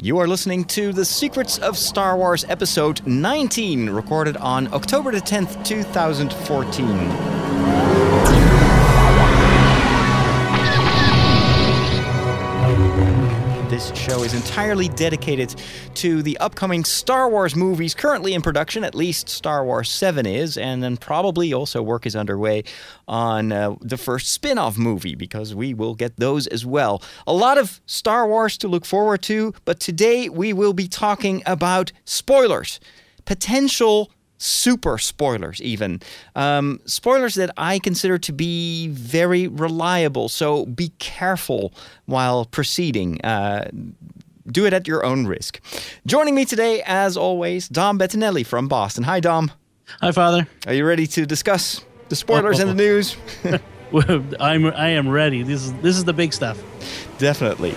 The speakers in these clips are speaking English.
You are listening to The Secrets of Star Wars Episode 19, recorded on October the 10th, 2014. This show is entirely dedicated to the upcoming Star Wars movies currently in production. At least Star Wars 7 is, and then probably also work is underway on uh, the first spin off movie because we will get those as well. A lot of Star Wars to look forward to, but today we will be talking about spoilers, potential super spoilers, even. Um, spoilers that I consider to be very reliable, so be careful while proceeding. Uh, do it at your own risk. Joining me today, as always, Dom Bettinelli from Boston. Hi, Dom. Hi, Father. Are you ready to discuss the spoilers and the news? I'm I am ready. This is this is the big stuff. Definitely.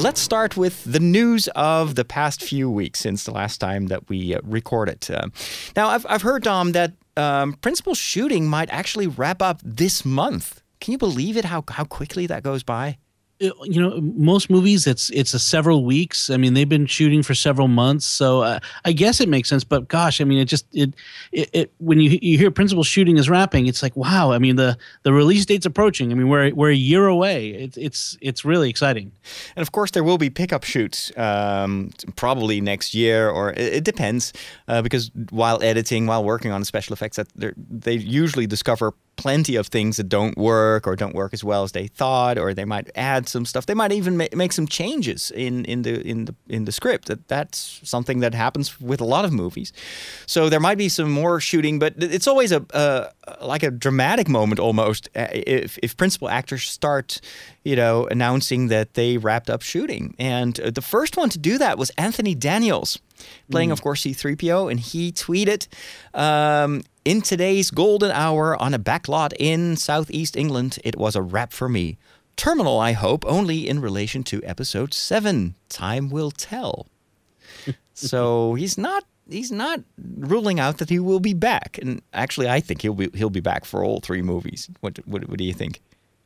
Let's start with the news of the past few weeks since the last time that we uh, recorded. Uh, now, I've, I've heard, Dom, that um, principal shooting might actually wrap up this month. Can you believe it? How, how quickly that goes by? You know most movies it's it's a several weeks. I mean they've been shooting for several months so uh, i guess it makes sense but gosh i mean it just it, it it when you you hear principal shooting is wrapping it's like wow i mean the the release date's approaching. I mean we're we're a year away. It's it's it's really exciting. And of course there will be pickup shoots um, probably next year or it, it depends uh, because while editing while working on special effects that they usually discover plenty of things that don't work or don't work as well as they thought, or they might add some stuff. They might even ma- make some changes in, in the in the in the script. That that's something that happens with a lot of movies. So there might be some more shooting, but it's always a, a like a dramatic moment almost uh, if if principal actors start, you know, announcing that they wrapped up shooting. And uh, the first one to do that was Anthony Daniels playing, mm. of course, C3PO, and he tweeted, um, in today's golden hour on a backlot in southeast England, it was a wrap for me. Terminal, I hope, only in relation to episode 7. Time will tell. so he's not he's not ruling out that he will be back. And actually, I think he'll be he'll be back for all three movies. What what, what do you think?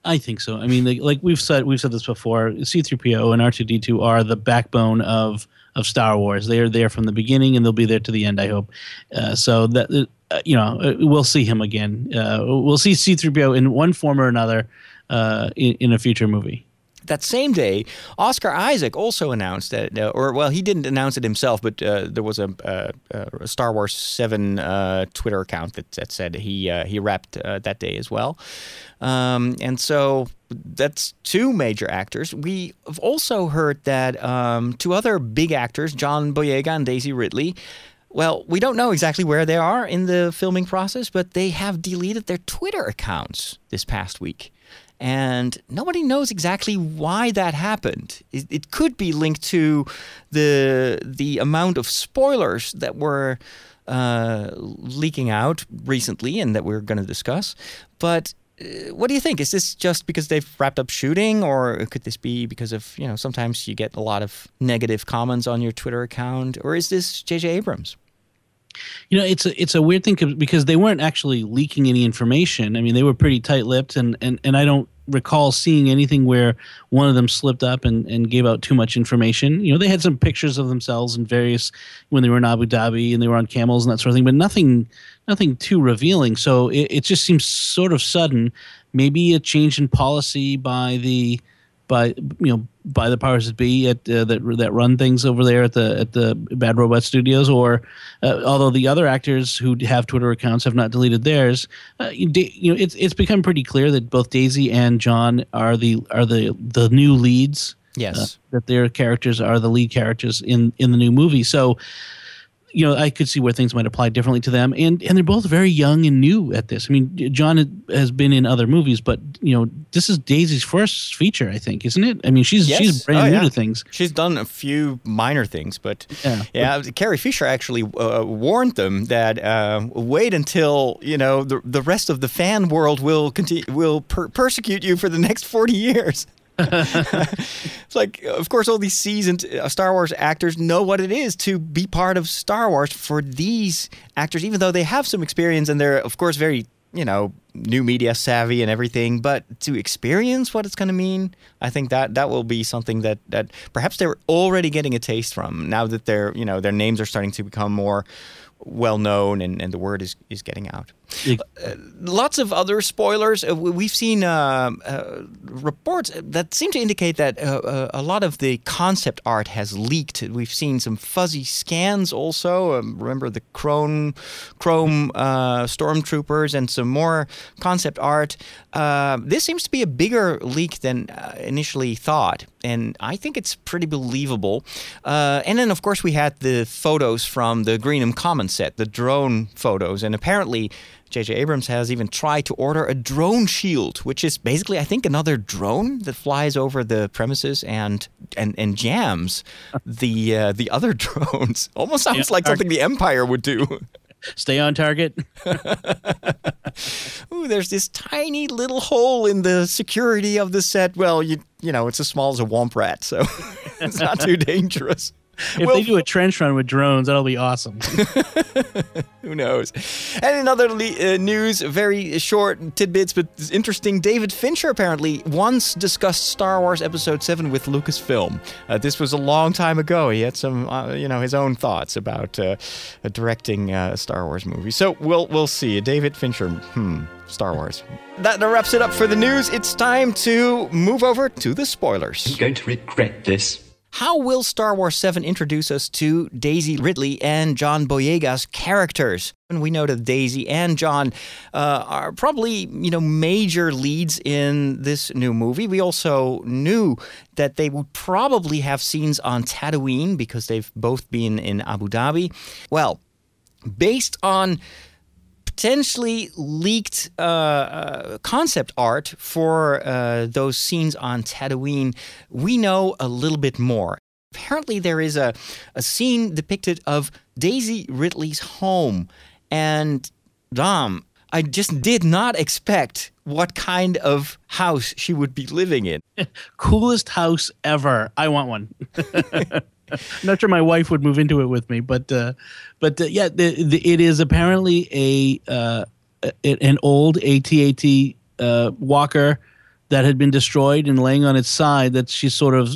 I think so. I mean, like, like we've said we've said this before. C3PO and R2D2 are the backbone of of Star Wars. They are there from the beginning, and they'll be there to the end. I hope. Uh, so that uh, you know, uh, we'll see him again. Uh, we'll see C3PO in one form or another uh, in, in, a future movie. That same day, Oscar Isaac also announced that, uh, or well, he didn't announce it himself, but there was a, a, Star Wars Seven Twitter account that, that said he he wrapped that day as well, um, and so that's two major actors. We have also heard that um, two other big actors, John Boyega and Daisy Ridley, well, we don't know exactly where they are in the filming process, but they have deleted their Twitter accounts this past week. And nobody knows exactly why that happened. It, it could be linked to the the amount of spoilers that were uh, leaking out recently and that we're going to discuss. But uh, what do you think? Is this just because they've wrapped up shooting, or could this be because of you know sometimes you get a lot of negative comments on your Twitter account, or is this J.J. Abrams? You know, it's a it's a weird thing because they weren't actually leaking any information. I mean, they were pretty tight lipped, and, and and I don't recall seeing anything where one of them slipped up and, and gave out too much information. You know, they had some pictures of themselves in various when they were in Abu Dhabi and they were on camels and that sort of thing, but nothing nothing too revealing. So it, it just seems sort of sudden. Maybe a change in policy by the by you know by the powers that be at uh, that that run things over there at the at the Bad Robot Studios, or uh, although the other actors who have Twitter accounts have not deleted theirs, uh, you, you, know it's it's become pretty clear that both Daisy and John are the are the the new leads. Yes, uh, that their characters are the lead characters in in the new movie. So you know, I could see where things might apply differently to them, and and they're both very young and new at this. I mean, John has been in other movies, but you know, this is Daisy's first feature, I think, isn't it? I mean, she's yes. she's brand oh, new yeah. to things. She's done a few minor things, but yeah, yeah Carrie Fisher actually uh, warned them that uh, wait until you know the the rest of the fan world will continue will per- persecute you for the next forty years. it's like, of course, all these seasoned uh, Star Wars actors know what it is to be part of Star Wars. For these actors, even though they have some experience and they're, of course, very, you know, new media savvy and everything, but to experience what it's going to mean, I think that that will be something that that perhaps they're already getting a taste from now that their you know their names are starting to become more well known and, and the word is, is getting out. Uh, lots of other spoilers. Uh, we've seen uh, uh, reports that seem to indicate that uh, uh, a lot of the concept art has leaked. We've seen some fuzzy scans also. Um, remember the Chrome, Chrome stormtroopers and some more concept art. this seems to be a bigger leak than initially thought, and I think it's pretty believable. and then, of course, we had the photos from the Greenham Commons set, the drone photos, and apparently J.J. Abrams has even tried to order a drone shield, which is basically, I think, another drone that flies over the premises and and, and jams the uh, the other drones. Almost sounds yeah, like something the Empire would do. Stay on target. Ooh, there's this tiny little hole in the security of the set. Well, you you know, it's as small as a womp rat, so it's not too dangerous. If well, they do a trench run with drones, that'll be awesome. Who knows? And in other le- uh, news, very short tidbits, but interesting. David Fincher apparently once discussed Star Wars Episode Seven with Lucasfilm. Uh, this was a long time ago. He had some, uh, you know, his own thoughts about uh, directing uh, a Star Wars movie. So we'll we'll see. David Fincher, hmm, Star Wars. That wraps it up for the news. It's time to move over to the spoilers. I'm going to regret this. How will Star Wars 7 introduce us to Daisy Ridley and John Boyega's characters? And we know that Daisy and John uh, are probably, you know, major leads in this new movie. We also knew that they would probably have scenes on Tatooine because they've both been in Abu Dhabi. Well, based on potentially leaked uh, uh, concept art for uh, those scenes on Tatooine, we know a little bit more. Apparently, there is a, a scene depicted of Daisy Ridley's home. And Dom, I just did not expect what kind of house she would be living in. Coolest house ever. I want one. I'm not sure my wife would move into it with me, but uh, but uh, yeah, the, the, it is apparently a uh, an old AT-AT uh, walker that had been destroyed and laying on its side that she sort of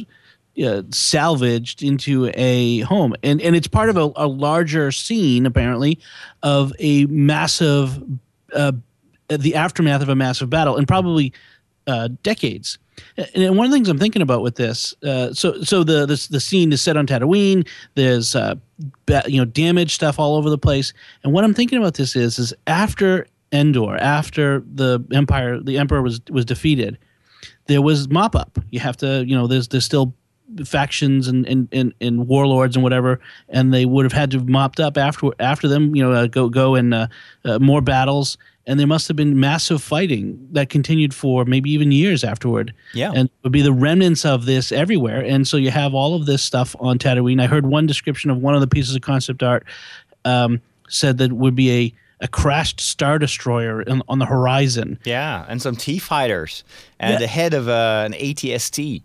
uh, salvaged into a home, and and it's part of a, a larger scene apparently of a massive uh, the aftermath of a massive battle, and probably decades and one of the things I'm thinking about with this, uh, so so the this, the scene is set on Tatooine. There's uh, you know damage stuff all over the place. And what I'm thinking about this is is after Endor, after the Empire, the Emperor was was defeated, there was mop up. You have to you know there's there's still factions and, and, and, and, warlords and whatever, and they would have had to have mopped up after after them. You know, uh, go go and uh, uh, more battles, and there must have been massive fighting that continued for maybe even years afterward. Yeah, and it would be the remnants of this everywhere, and so you have all of this stuff on Tatooine. I heard one description of one of the pieces of concept art um, said that would be a a crashed star destroyer in, on the horizon. Yeah, and some TIE fighters and yeah. the head of uh, an ATST.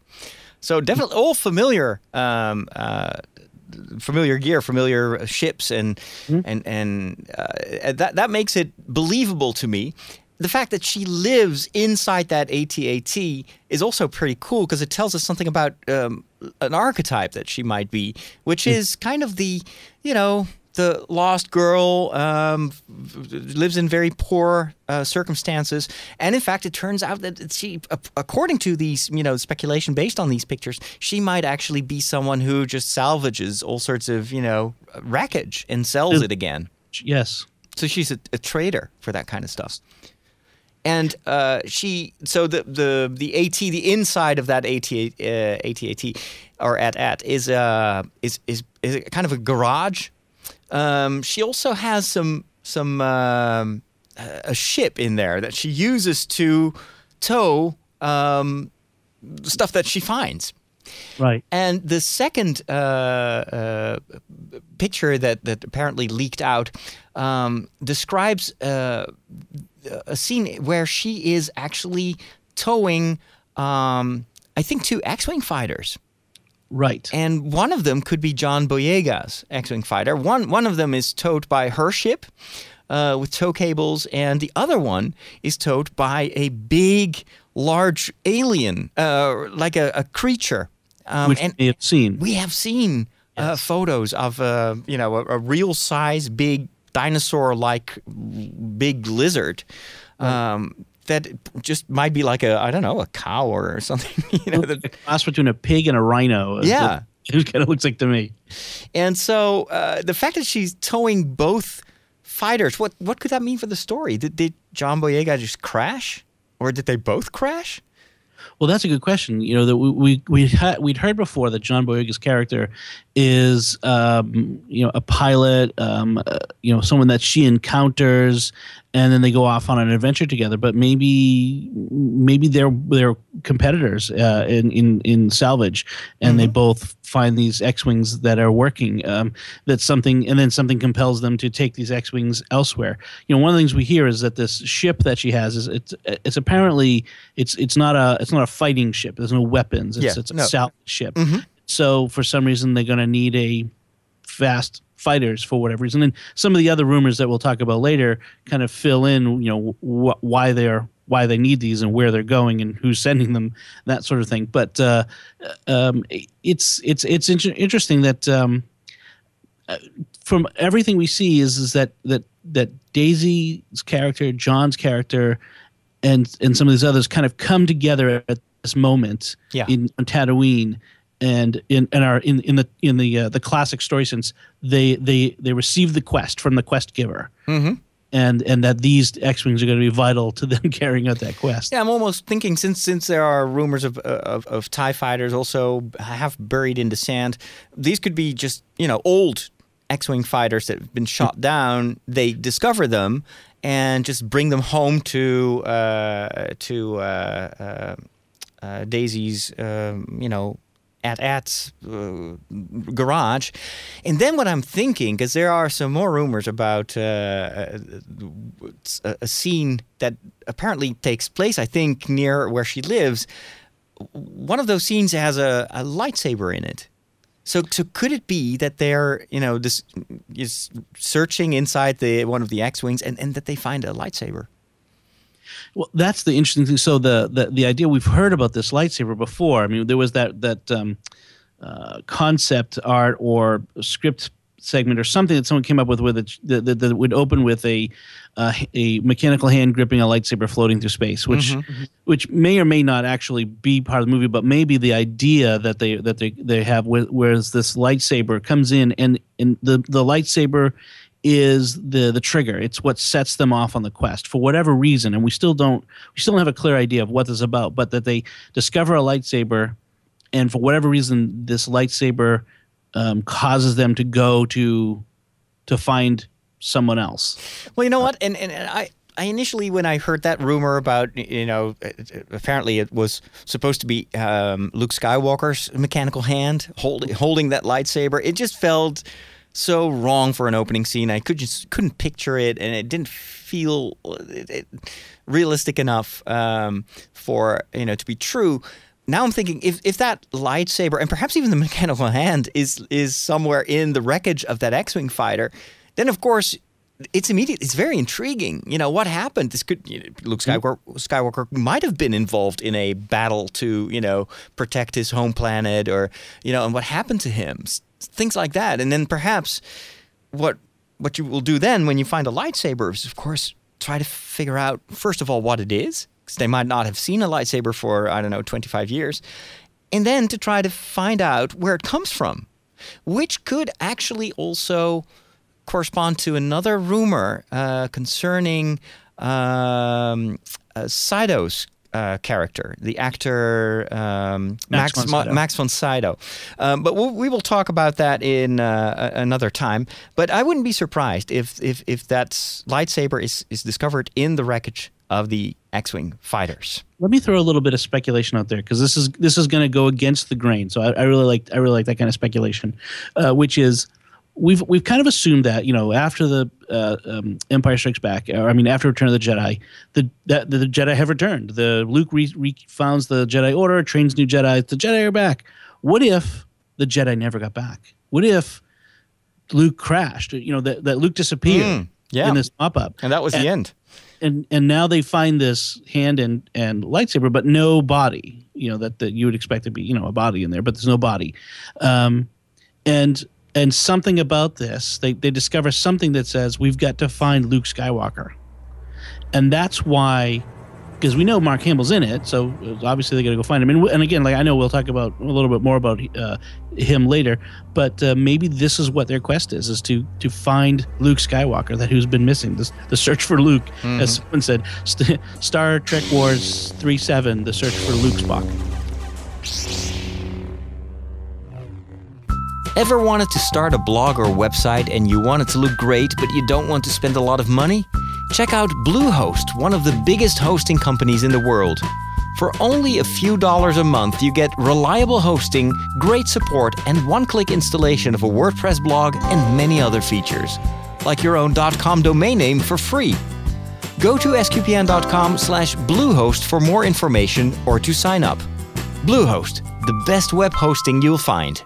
So definitely all familiar um, uh, familiar gear, familiar ships, and mm-hmm. and and uh, that that makes it believable to me. The fact that she lives inside that AT-AT is also pretty cool because it tells us something about um, an archetype that she might be, which mm-hmm. is kind of the you know the lost girl um, lives in very poor uh, circumstances, and in fact, it turns out that she, according to these, you know, speculation based on these pictures, she might actually be someone who just salvages all sorts of, you know, wreckage and sells it again. Yes. So she's a, a trader for that kind of stuff. And uh, she, so the the the AT, the inside of that AT uh, AT-AT or at at is uh is is is kind of a garage um, she also has some some um, a ship in there that she uses to tow um, stuff that she finds. Right. And the second uh, uh, picture that, that apparently leaked out um, describes uh, a scene where she is actually towing, um, I think, two X Wing fighters. Right. And one of them could be John Boyega's X-wing fighter. One one of them is towed by her ship. uh, with tow cables, and the other one is towed by a big, large alien, uh, like a, a creature. Um, which and we have seen. we have seen uh, photos of uh, you know a, a real size big dinosaur like big lizard um, that just might be like a I don't know a cow or something you know a cross between a pig and a rhino. Yeah. It kind of looks like to me. and so uh, the fact that she's towing both fighters what what could that mean for the story did, did John Boyega just crash or did they both crash Well, that's a good question. You know that we we we had we'd heard before that John Boyega's character is um, you know a pilot, um, uh, you know someone that she encounters, and then they go off on an adventure together. But maybe maybe they're they're competitors uh, in in in salvage, and they both find these X-wings that are working. Um, that something, and then something compels them to take these X-wings elsewhere. You know, one of the things we hear is that this ship that she has is it's it's apparently it's it's not a it's not a fighting ship. There's no weapons. It's, Yeah, it's a no. salvage ship. So for some reason they're going to need a fast fighters for whatever reason. And some of the other rumors that we'll talk about later kind of fill in, you know, wh- why they're why they need these and where they're going and who's sending them, that sort of thing. But uh, um, it's it's it's inter- interesting that um, uh, from everything we see is is that that that Daisy's character, John's character, and and some of these others kind of come together at this moment Yeah. in on Tatooine and in and are in in the in the uh, the classic story sense they they they receive the quest from the quest giver Mhm. and and that these X-wings are going to be vital to them carrying out that quest. Yeah, I'm almost thinking since since there are rumors of of, of Tie fighters also half buried in the sand, these could be just you know old X-wing fighters that have been shot down. They discover them and just bring them home to uh, to uh, uh, uh, Daisy's um, you know at at's uh, garage, and then what I'm thinking because there are some more rumors about uh, a, a scene that apparently takes place, I think, near where she lives. One of those scenes has a, a lightsaber in it. So, so could it be that they're, you know, this is searching inside the one of the X-wings and, and that they find a lightsaber? Well, that's the interesting thing. So the, the the idea we've heard about this lightsaber before. I mean, there was that that um, uh, concept art or script segment or something that someone came up with with it that, that, that would open with a uh, a mechanical hand gripping a lightsaber floating through space, which which may or may not actually be part of the movie, but maybe the idea that they that they they have where, whereas this lightsaber comes in and and the the lightsaber is the the trigger. It's what sets them off on the quest for whatever reason, and we still don't we still don't have a clear idea of what this is about. But that they discover a lightsaber, and for whatever reason, this lightsaber um, causes them to go to to find someone else. Well, you know what? And, and and I I initially when I heard that rumor about you know apparently it was supposed to be um, Luke Skywalker's mechanical hand holding holding that lightsaber. It just felt so wrong for an opening scene. I could just couldn't picture it, and it didn't feel it, it, realistic enough um, for you know to be true. Now I'm thinking if, if that lightsaber and perhaps even the mechanical hand is is somewhere in the wreckage of that X-wing fighter, then of course it's immediate. It's very intriguing. You know what happened? This could you know, Luke Skywalker, Skywalker might have been involved in a battle to you know protect his home planet, or you know, and what happened to him? Things like that, and then perhaps what what you will do then when you find a lightsaber is, of course, try to figure out first of all what it is, because they might not have seen a lightsaber for I don't know 25 years, and then to try to find out where it comes from, which could actually also correspond to another rumor uh, concerning um, uh, Sydow's uh, character, the actor um, Max Max von Mo- Sydow. Max von Sydow. Um, but we'll, we will talk about that in uh, another time. But I wouldn't be surprised if if, if that lightsaber is, is discovered in the wreckage of the X-wing fighters. Let me throw a little bit of speculation out there because this is this is going to go against the grain. So I, I really like I really like that kind of speculation, uh, which is we've we've kind of assumed that you know after the uh, um, Empire Strikes Back, or I mean after Return of the Jedi, the that the Jedi have returned. The Luke re, re- founds the Jedi Order, trains new Jedi. The Jedi are back. What if the Jedi never got back? What if Luke crashed? You know that that Luke disappeared. Mm, Yeah. in this pop up. And that was the end. And and now they find this hand and and lightsaber, but no body. You know that that you would expect to be you know a body in there, but there's no body. Um, and and something about this, they they discover something that says we've got to find Luke Skywalker, and that's why because we know Mark Hamill's in it, so obviously they got to go find him. And, and again, like I know we'll talk about a little bit more about uh, him later, but uh, maybe this is what their quest is: is to to find Luke Skywalker, that who's been missing. This, the search for Luke, Mm-hmm. as someone said, St- Star Trek Wars three seven, the search for Luke Spock. Ever wanted to start a blog or website and you want it to look great, but you don't want to spend a lot of money? Check out Bluehost, one of the biggest hosting companies in the world. For only a few dollars a month, you get reliable hosting, great support, and one click installation of a WordPress blog and many other features, like your own .com domain name for free. Go to sqpn.com slash Bluehost for more information or to sign up. Bluehost, the best web hosting you'll find.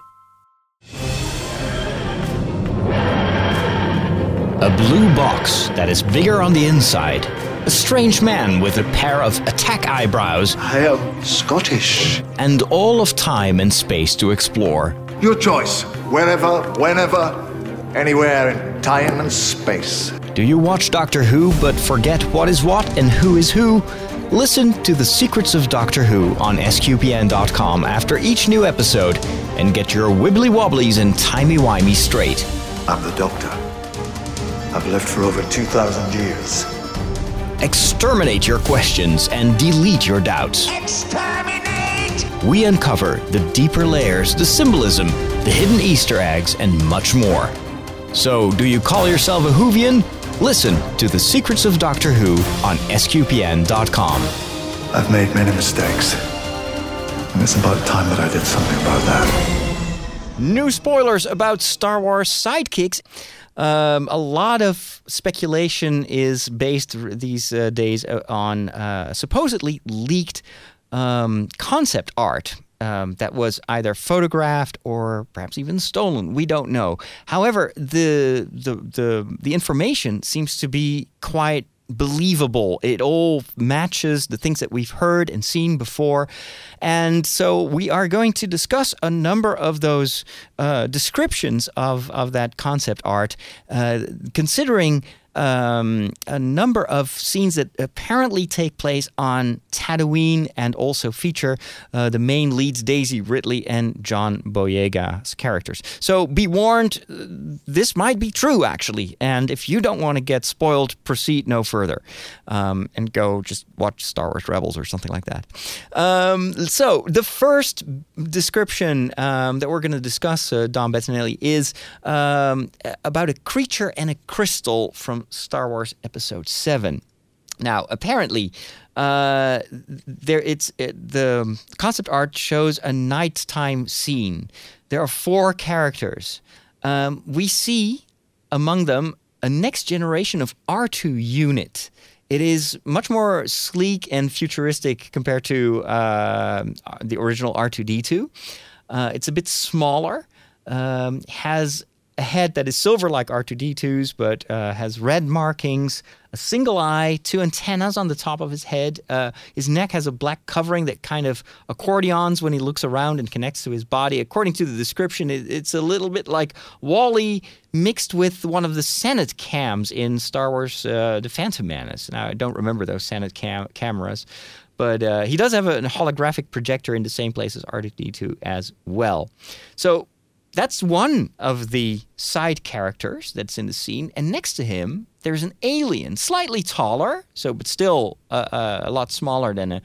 A blue box that is bigger on the inside. A strange man with a pair of attack eyebrows I am Scottish. and all of time and space to explore. Your choice. Wherever, whenever, anywhere in time and space. Do you watch Doctor Who but forget what is what and who is who? Listen to The Secrets of Doctor Who on sqpn.com after each new episode and get your wibbly wobblies and timey-wimey straight. I'm the Doctor. I've lived for over 2,000 years. Exterminate your questions and delete your doubts. Exterminate! We uncover the deeper layers, the symbolism, the hidden Easter eggs, and much more. So, do you call yourself a Whovian? Listen to The Secrets of Doctor Who on sqpn.com. I've made many mistakes. And it's about time that I did something about that. New spoilers about Star Wars sidekicks. Um, a lot of speculation is based these uh, days uh, on uh, supposedly leaked um, concept art. Um, that was either photographed or perhaps even stolen. We don't know. However, the the the, the information seems to be quite believable. It all matches the things that we've heard and seen before. And so we are going to discuss a number of those uh, descriptions of, of that concept art, uh, considering um, a number of scenes that apparently take place on Tatooine and also feature uh, the main leads Daisy Ridley and John Boyega's characters. So be warned, uh, this might be true actually. And if you don't want to get spoiled, proceed no further um, and go just watch Star Wars Rebels or something like that. Um, so the first description um, that we're going to discuss, uh, Dom Bettinelli, is um, about a creature and a crystal from Star Wars Episode Seven. Now, apparently, uh, there it's it, the concept art shows a nighttime scene. There are four characters. Um, we see among them a next generation of R2 unit. It is much more sleek and futuristic compared to uh, the original R2D2. Uh, it's a bit smaller, um, has a head that is silver like R2D2's, but uh, has red markings, a single eye, two antennas on the top of his head. Uh, his neck has a black covering that kind of accordions when he looks around and connects to his body. According to the description, it, it's a little bit like WALL-E mixed with one of the Senate cams in Star Wars uh, The Phantom Menace. Now, I don't remember those Senate cam- cameras. But uh, he does have a holographic projector in the same place as R2D2 as well. So that's one of the side characters that's in the scene. And next to him, there's an alien, slightly taller, so but still uh, uh, a lot smaller than a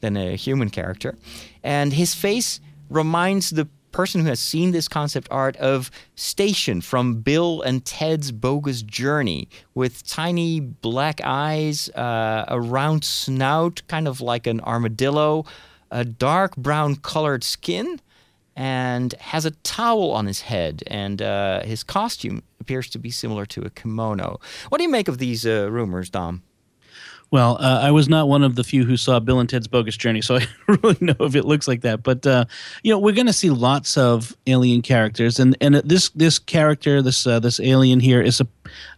than a human character. And his face reminds the person who has seen this concept art of Station from Bill and Ted's Bogus Journey, with tiny black eyes, uh, a round snout, kind of like an armadillo, a dark brown colored skin and has a towel on his head, and uh, his costume appears to be similar to a kimono. What do you make of these uh, rumors, Dom? Well, uh, I was not one of the few who saw Bill and Ted's Bogus Journey, so I don't really know if it looks like that. But uh, you know, we're going to see lots of alien characters, and and this this character, this uh, this alien here, is a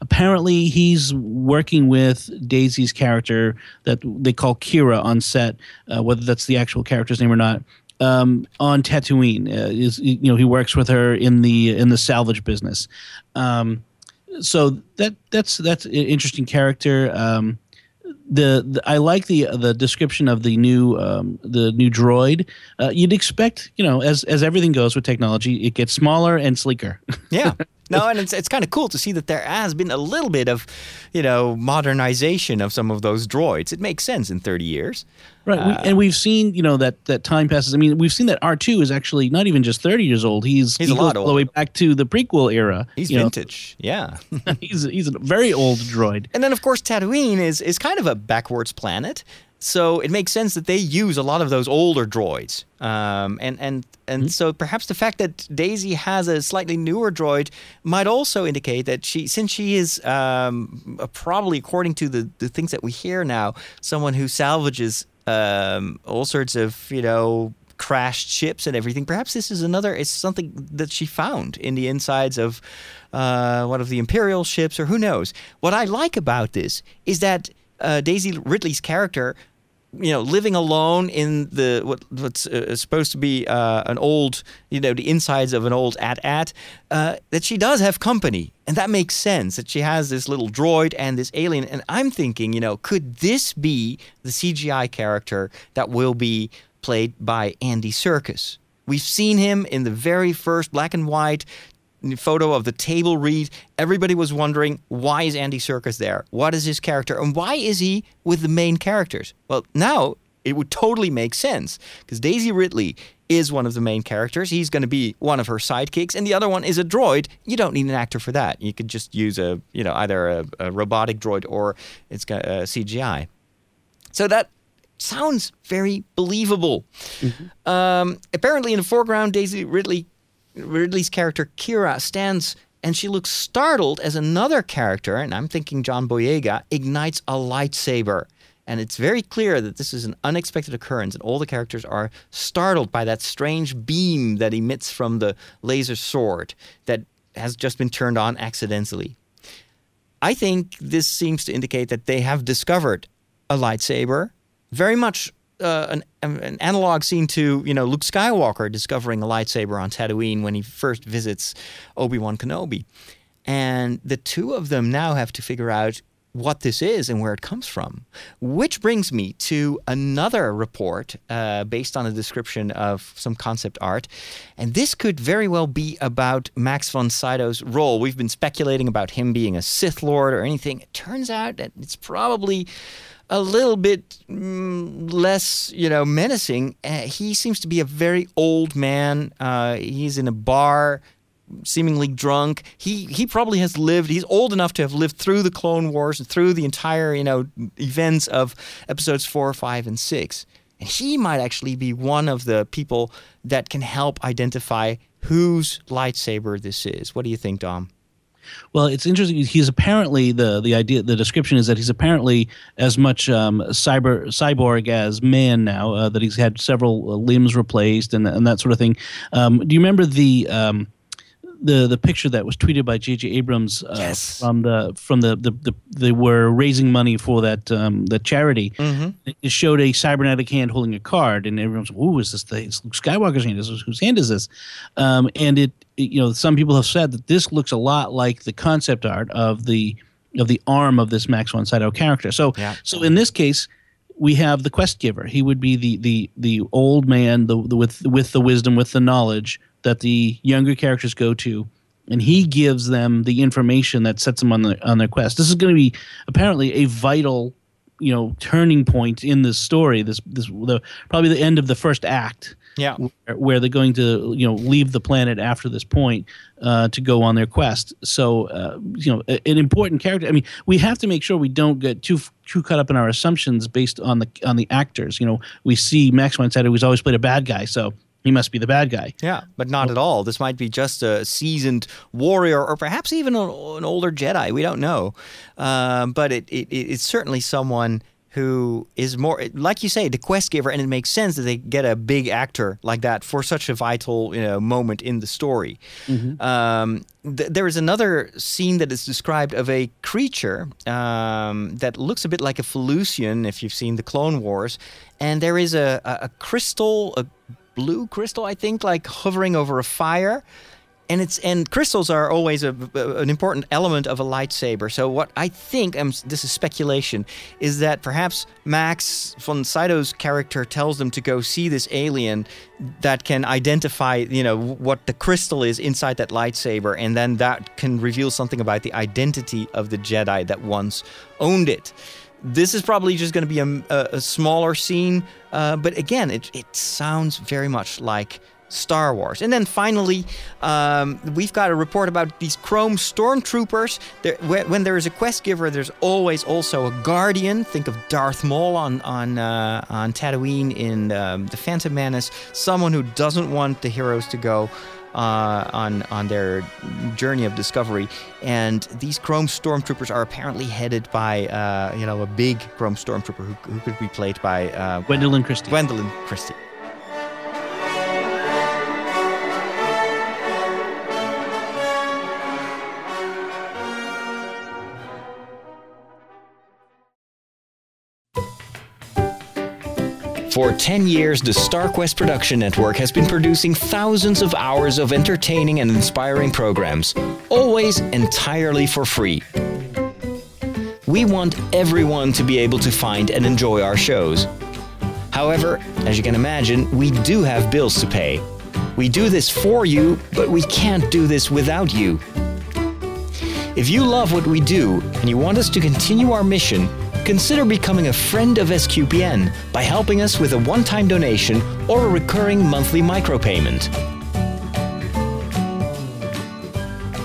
apparently he's working with Daisy's character that they call Kira on set, uh, whether that's the actual character's name or not. Um, on Tatooine, uh, is you know he works with her in the in the salvage business. Um, so that that's that's an interesting character. Um, the, the I like the the description of the new um, the new droid. Uh, you'd expect, you know, as as everything goes with technology, it gets smaller and sleeker. Yeah. No, and it's, it's kind of cool to see that there has been a little bit of, you know, modernization of some of those droids. It makes sense in 30 years. Right, we, and uh, we've seen you know that that time passes. I mean, we've seen that R two is actually not even just thirty years old. He's He's he a lot all the way back to the prequel era. He's you know. vintage. Yeah. he's he's a very old droid. And then, of course, Tatooine is, is kind of a backwards planet. So it makes sense that they use a lot of those older droids. Um, and and, and so perhaps the fact that Daisy has a slightly newer droid might also indicate that she, since she is um, probably, according to the, the things that we hear now, someone who salvages um, all sorts of, you know, crashed ships and everything. Perhaps this is another. It's something that she found in the insides of uh, one of the Imperial ships, or who knows. What I like about this is that uh, Daisy Ridley's character, you know, living alone in the what what's uh, supposed to be uh, an old, you know, the insides of an old AT-AT, uh, that she does have company, and that makes sense. That she has this little droid and this alien, and I'm thinking, you know, could this be the CGI character that will be played by Andy Serkis? We've seen him in the very first black and white photo of the table read. Everybody was wondering why is Andy Serkis there? What is his character? And why is he with the main characters? Well, now it would totally make sense because Daisy Ridley is one of the main characters. He's going to be one of her sidekicks, and the other one is a droid. You don't need an actor for that. You could just use a, you know, either a, a robotic droid or it's got uh, CGI. So that sounds very believable. Um, apparently, in the foreground, Daisy Ridley Ridley's character Kira stands and she looks startled as another character, and I'm thinking John Boyega, ignites a lightsaber. And it's very clear that this is an unexpected occurrence, and all the characters are startled by that strange beam that emits from the laser sword that has just been turned on accidentally. I think this seems to indicate that they have discovered a lightsaber, very much uh, an, an analog scene to you know Luke Skywalker discovering a lightsaber on Tatooine when he first visits Obi Wan Kenobi, and the two of them now have to figure out what this is and where it comes from. Which brings me to another report uh, based on a description of some concept art. And this could very well be about Max von Sydow's role. We've been speculating about him being a Sith Lord or anything. It turns out that it's probably a little bit mm, less, you know, menacing. Uh, he seems to be a very old man. Uh, he's in a bar seemingly drunk. He he probably has lived. He's old enough to have lived through the Clone Wars and through the entire you know events of episodes four, five, and six. And he might actually be one of the people that can help identify whose lightsaber this is. What do you think, Dom? Well, it's interesting. He's apparently the the idea. The description is that he's apparently as much um, cyber cyborg as man now. Uh, that he's had several uh, limbs replaced and and that sort of thing. Um, do you remember the? Um, the, the picture that was tweeted by J.J. Abrams uh, Yes. from the from the, the, the they were raising money for that um, the charity. Mm-hmm. It showed a cybernetic hand holding a card, and everyone's, "Ooh, is this the it's Luke Skywalker's hand? Is this, whose hand is this?" Um, and it, you know, some people have said that this looks a lot like the concept art of the of the arm of this Max von Sydow character. So, Yeah. so in this case, we have the quest giver. He would be the the the old man, the, the with with the wisdom, with the knowledge that the younger characters go to, and he gives them the information that sets them on the on their quest. This is going to be apparently a vital, you know, turning point in this story. This this the probably the end of the first act Yeah. where, where they're going to you know leave the planet after this point uh, to go on their quest. So uh, you know a- an important character. I mean, we have to make sure we don't get too too caught up in our assumptions based on the on the actors. You know, we see Max von Sydow who's always played a bad guy, so he must be the bad guy. Yeah, but not at all. This might be just a seasoned warrior, or perhaps even an, an older Jedi. We don't know, um, but it, it, it's certainly someone who is more like you say the quest giver and it makes sense that they get a big actor like that for such a vital you know moment in the story. Um, th- there is another scene that is described of a creature um, that looks a bit like a Felucian if you've seen the Clone Wars and there is a, a, a crystal a blue crystal I think like hovering over a fire and it's and crystals are always a, an important element of a lightsaber. So what I think, um, this is speculation, is that perhaps Max von Sydow's character tells them to go see this alien that can identify, you know, what the crystal is inside that lightsaber, and then that can reveal something about the identity of the Jedi that once owned it. This is probably just going to be a, a, a smaller scene, uh, but again, it, it sounds very much like Star Wars. And then finally, um, we've got a report about these Chrome Stormtroopers. There, when there is a quest giver, there's always also a guardian. Think of Darth Maul on on uh, on Tatooine in um, the Phantom Menace. Someone who doesn't want the heroes to go. Uh, on on their journey of discovery, and these Chrome Stormtroopers are apparently headed by uh, you know a big Chrome Stormtrooper who, who could be played by uh, Gwendoline Christie. Gwendoline Christie. For 10 years, the StarQuest Production Network has been producing thousands of hours of entertaining and inspiring programs, always entirely for free. We want everyone to be able to find and enjoy our shows. However, as you can imagine, we do have bills to pay. We do this for you, but we can't do this without you. If you love what we do and you want us to continue our mission, consider becoming a friend of SQPN by helping us with a one time donation or a recurring monthly micropayment.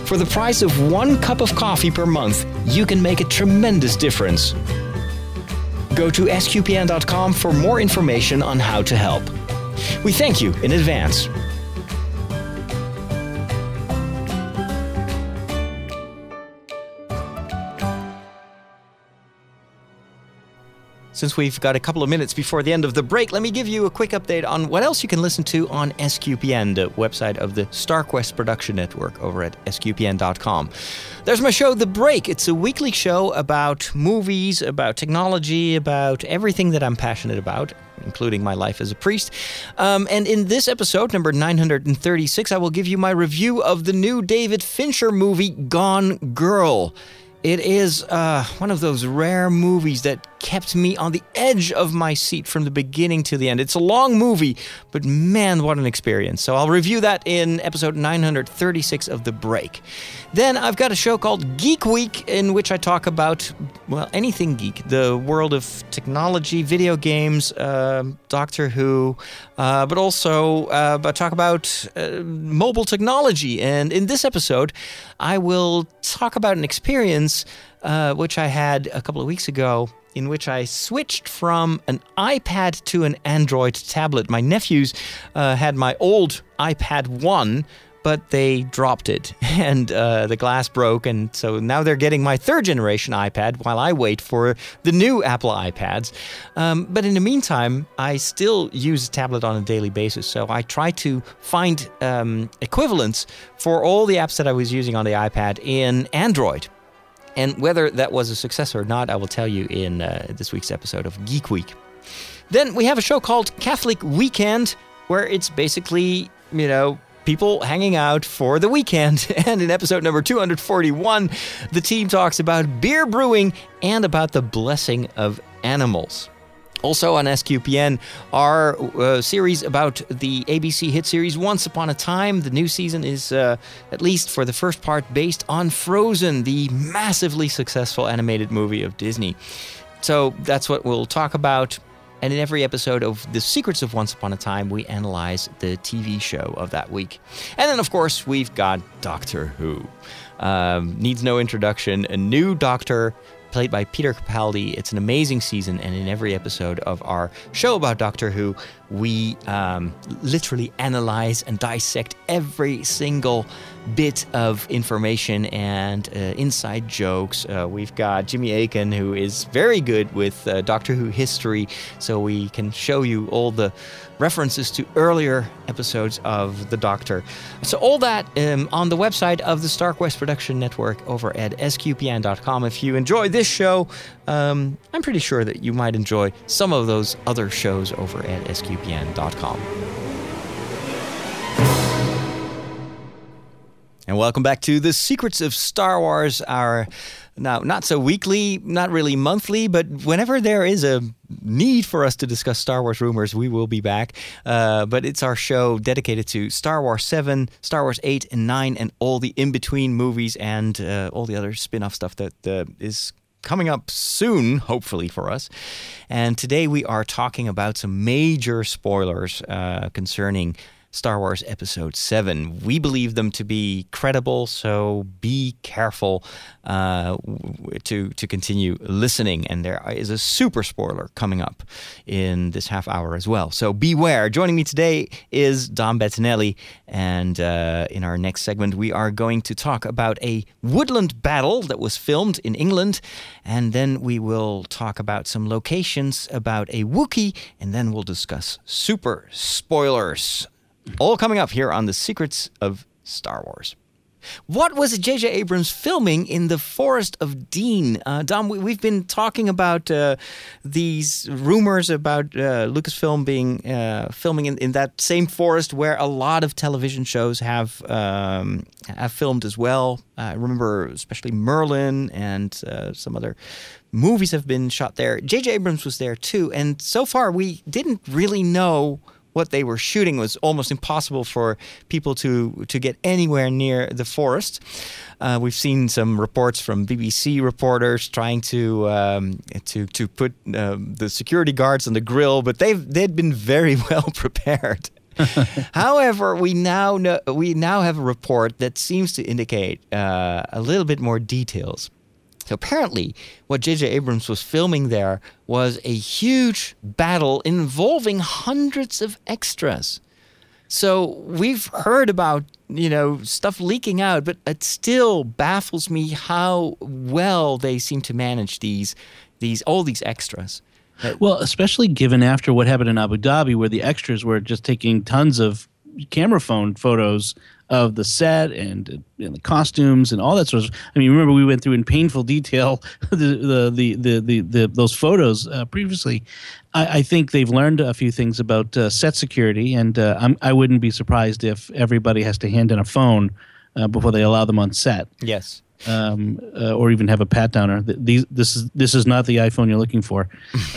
For the price of one cup of coffee per month, you can make a tremendous difference. Go to sqpn.com for more information on how to help. We thank you in advance. Since we've got a couple of minutes before the end of the break, let me give you a quick update on what else you can listen to on SQPN, the website of the StarQuest Production Network over at sqpn.com. There's my show, The Break. It's a weekly show about movies, about technology, about everything that I'm passionate about, including my life as a priest. Um, and in this episode, number 936, I will give you my review of the new David Fincher movie, Gone Girl. It is uh, one of those rare movies that kept me on the edge of my seat from the beginning to the end. It's a long movie, but man, what an experience. So I'll review that in episode 936 of The Break. Then I've got a show called Geek Week, in which I talk about, well, anything geek the world of technology, video games, uh, Doctor Who, uh, but also uh, I talk about uh, mobile technology. And in this episode, I will talk about an experience uh, which I had a couple of weeks ago in which I switched from an iPad to an Android tablet. My nephews uh, had my old iPad 1, but they dropped it and uh, the glass broke. And so now they're getting my third generation iPad while I wait for the new Apple iPads. Um, but in the meantime, I still use a tablet on a daily basis. So I try to find um, equivalents for all the apps that I was using on the iPad in Android. And whether that was a success or not, I will tell you in uh, this week's episode of Geek Week. Then we have a show called Catholic Weekend, where it's basically, you know, people hanging out for the weekend. And in episode number 241, the team talks about beer brewing and about the blessing of animals. Also on SQPN, our uh, series about the ABC hit series Once Upon a Time. The new season is, uh, at least for the first part, based on Frozen, the massively successful animated movie of Disney. So that's what we'll talk about. And in every episode of The Secrets of Once Upon a Time, we analyze the TV show of that week. And then, of course, we've got Doctor Who. Um, needs no introduction. A new doctor played by Peter Capaldi. It's an amazing season, and in every episode of our show about Doctor Who, we um, literally analyze and dissect every single bit of information and uh, inside jokes. Uh, we've got Jimmy Akin, who is very good with uh, Doctor Who history, so we can show you all the references to earlier episodes of The Doctor. So, all that um, on the website of the Star Quest Production Network over at sqpn.com. If you enjoy this show, um, I'm pretty sure that you might enjoy some of those other shows over at sqpn.com. And welcome back to the Secrets of Star Wars, our now not so weekly, not really monthly, but whenever there is a need for us to discuss Star Wars rumors, we will be back. Uh, but it's our show dedicated to Star Wars 7, Star Wars 8 and 9, and all the in between movies and uh, all the other spin off stuff that uh, is coming up soon, hopefully for us. And today we are talking about some major spoilers uh, concerning Star Wars Episode 7. We believe them to be credible, so be careful uh, to, to continue listening. And there is a super spoiler coming up in this half hour as well. So beware. Joining me today is Dom Bettinelli. And uh, in our next segment, we are going to talk about a woodland battle that was filmed in England. And then we will talk about some locations about a Wookiee. And then we'll discuss super spoilers all coming up here on the Secrets of Star Wars. What was J.J. Abrams filming in the Forest of Dean? Uh, Dom, we, have been talking about uh, these rumors about uh, Lucasfilm being uh, filming in, in, that same forest where a lot of television shows have um, have filmed as well. I remember especially Merlin and uh, some other movies have been shot there. J.J. Abrams was there too, and so far we didn't really know what they were shooting was almost impossible for people to to get anywhere near the forest. Uh, we've seen some reports from BBC reporters trying to um, to to put uh, the security guards on the grill, but they've they'd been very well prepared. However, we now know, we now have a report that seems to indicate uh, a little bit more details. So apparently, what J.J. Abrams was filming there was a huge battle involving hundreds of extras. So we've heard about you know stuff leaking out, but it still baffles me how well they seem to manage these these all these extras. Well, especially given after what happened in Abu Dhabi, where the extras were just taking tons of camera phone photos of the set and, and, the costumes and all that sort of. I mean, remember we went through in painful detail the the the the, the, the those photos uh, previously. I, I, think they've learned a few things about uh, set security, and uh, I'm, I wouldn't be surprised if everybody has to hand in a phone uh, before they allow them on set. Yes um, uh, or even have a pat downer. These this is this is not the iPhone you're looking for.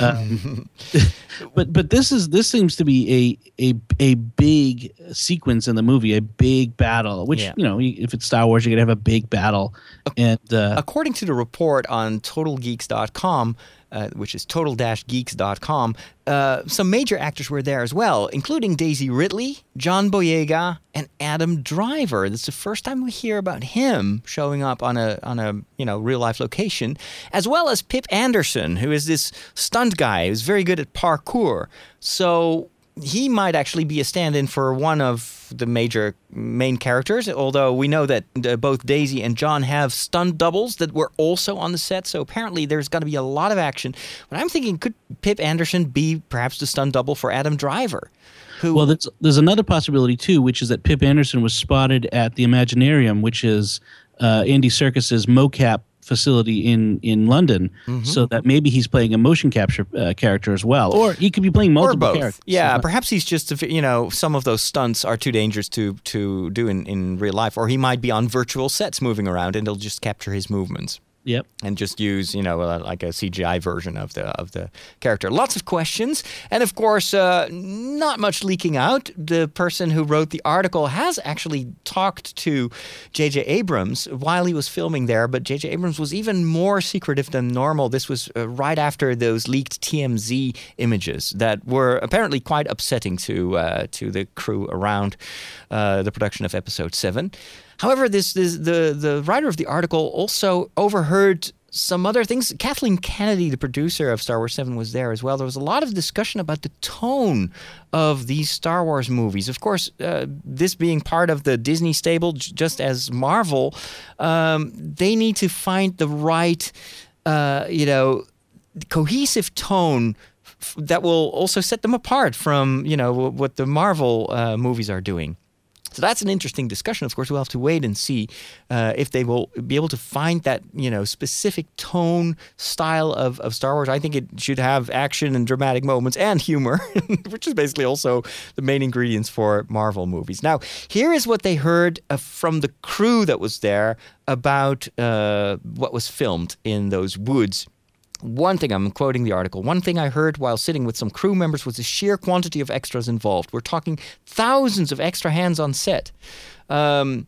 Um, but but this is this seems to be a a a big sequence in the movie, a big battle. Which yeah. you know, if it's Star Wars, you're gonna have a big battle. And uh, according to the report on TotalGeeks.com, uh, which is total-geeks.com, uh, some major actors were there as well, including Daisy Ridley, John Boyega, and Adam Driver. This is the first time we hear about him showing up on a on a you know real life location, as well as Pip Andersen, who is this stunt guy who's very good at parkour. So he might actually be a stand-in for one of the major main characters. Although we know that uh, both Daisy and John have stunt doubles that were also on the set, so apparently there's going to be a lot of action. But I'm thinking, could Pip Andersen be perhaps the stunt double for Adam Driver? Who, well, there's, there's another possibility too, which is that Pip Andersen was spotted at the Imaginarium, which is uh, Andy Serkis's mocap facility in in London, mm-hmm. so that maybe he's playing a motion capture uh, character as well, or he could be playing multiple characters. Yeah, perhaps he's just you know some of those stunts are too dangerous to to do in in real life, or he might be on virtual sets moving around and they'll just capture his movements. Yep. And just use, you know, uh, like a CGI version of the of the character. Lots of questions, and of course, uh, not much leaking out. The person who wrote the article has actually talked to J.J. Abrams while he was filming there, but J.J. Abrams was even more secretive than normal. This was uh, right after those leaked TMZ images that were apparently quite upsetting to uh, to the crew around uh, the production of Episode Seven. However, this, this the the writer of the article also overheard some other things. Kathleen Kennedy, the producer of Star Wars 7, was there as well. There was a lot of discussion about the tone of these Star Wars movies. Of course, uh, this being part of the Disney stable, j- just as Marvel, um, they need to find the right, uh, you know, cohesive tone that will also set them apart from, you know, what the Marvel uh, movies are doing. So that's an interesting discussion. Of course, we'll have to wait and see uh, if they will be able to find that you know specific tone style of, of Star Wars. I think it should have action and dramatic moments and humor, which is basically also the main ingredients for Marvel movies. Now, here is what they heard uh, from the crew that was there about uh, what was filmed in those woods. One thing, I'm quoting the article, one thing I heard while sitting with some crew members was the sheer quantity of extras involved. We're talking thousands of extra hands on set. Um,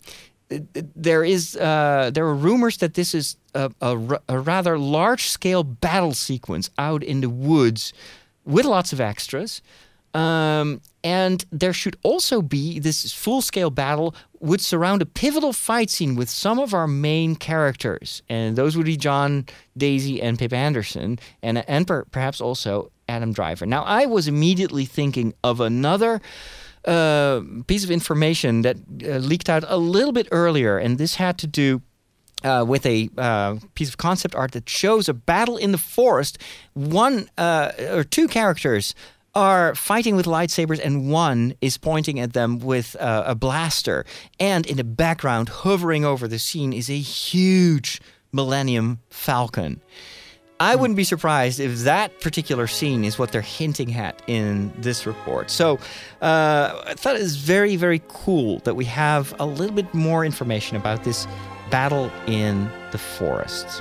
th- th- there is uh, there are rumors that this is a rather large scale battle sequence out in the woods with lots of extras. Um, and there should also be this full scale battle would surround a pivotal fight scene with some of our main characters. And those would be John, Daisy, and Pip Andersen, and, and per- perhaps also Adam Driver. Now, I was immediately thinking of another uh, piece of information that uh, leaked out a little bit earlier, and this had to do uh, with a uh, piece of concept art that shows a battle in the forest. One uh, or two characters are fighting with lightsabers, and one is pointing at them with uh, a blaster. And in the background, hovering over the scene, is a huge Millennium Falcon. I wouldn't be surprised if that particular scene is what they're hinting at in this report. So uh, I thought it was very, very cool that we have a little bit more information about this battle in the forests.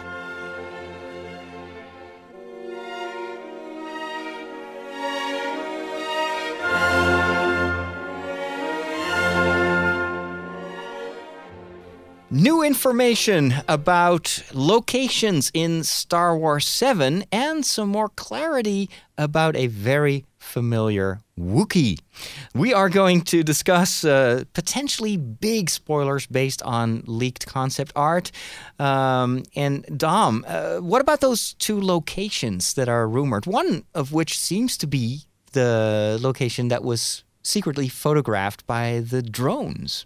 New information about locations in Star Wars 7 and some more clarity about a very familiar Wookiee. We are going to discuss uh, potentially big spoilers based on leaked concept art. Um, and Dom, uh, what about those two locations that are rumored? One of which seems to be the location that was secretly photographed by the drones.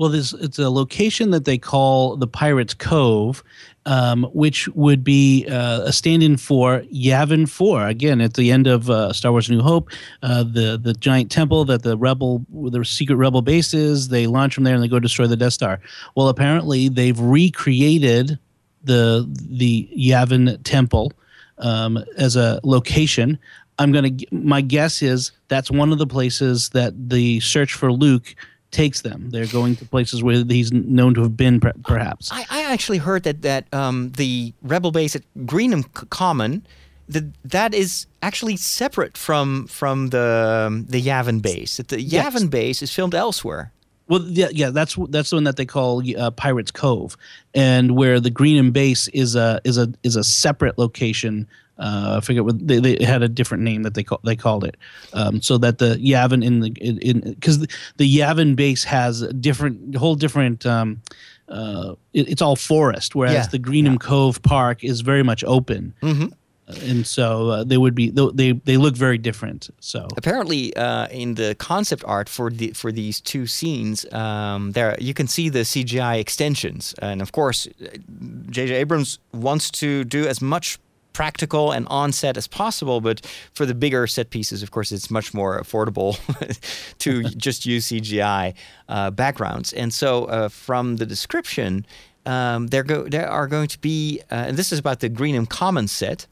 Well, it's a location that they call the Pirates Cove, um, which would be uh, a stand-in for Yavin Four. Again, at the end of uh, Star Wars: New Hope, uh, the the giant temple that the rebel, the secret rebel base is, they launch from there and they go destroy the Death Star. Well, apparently they've recreated the the Yavin Temple um, as a location. I'm gonna. My guess is that's one of the places that the search for Luke takes them. They're going to places where he's known to have been, perhaps. I, I actually heard that that um, the rebel base at Greenham Common that that is actually separate from from the um, the Yavin base. That the Yes. Yavin base is filmed elsewhere. Well, yeah, yeah, that's that's the one that they call uh, Pirates Cove, and where the Greenham base is a is a is a separate location. Uh, I forget what they, they had a different name that they call they called it. Um, so that the Yavin in the in because the, the Yavin base has a different whole different. Um, uh, it, it's all forest, whereas Yeah, the Greenham Cove Park is very much open, Mhm. and so uh, they would be they they look very different. So Apparently, uh, in the concept art for the for these two scenes, um, there you can see the CGI extensions, and of course, J.J. Abrams wants to do as much practical and on set as possible. But for the bigger set pieces, of course, it's much more affordable to just use CGI uh, backgrounds. And so, uh, from the description, um, there go there are going to be, uh, and this is about the Greenham Commons set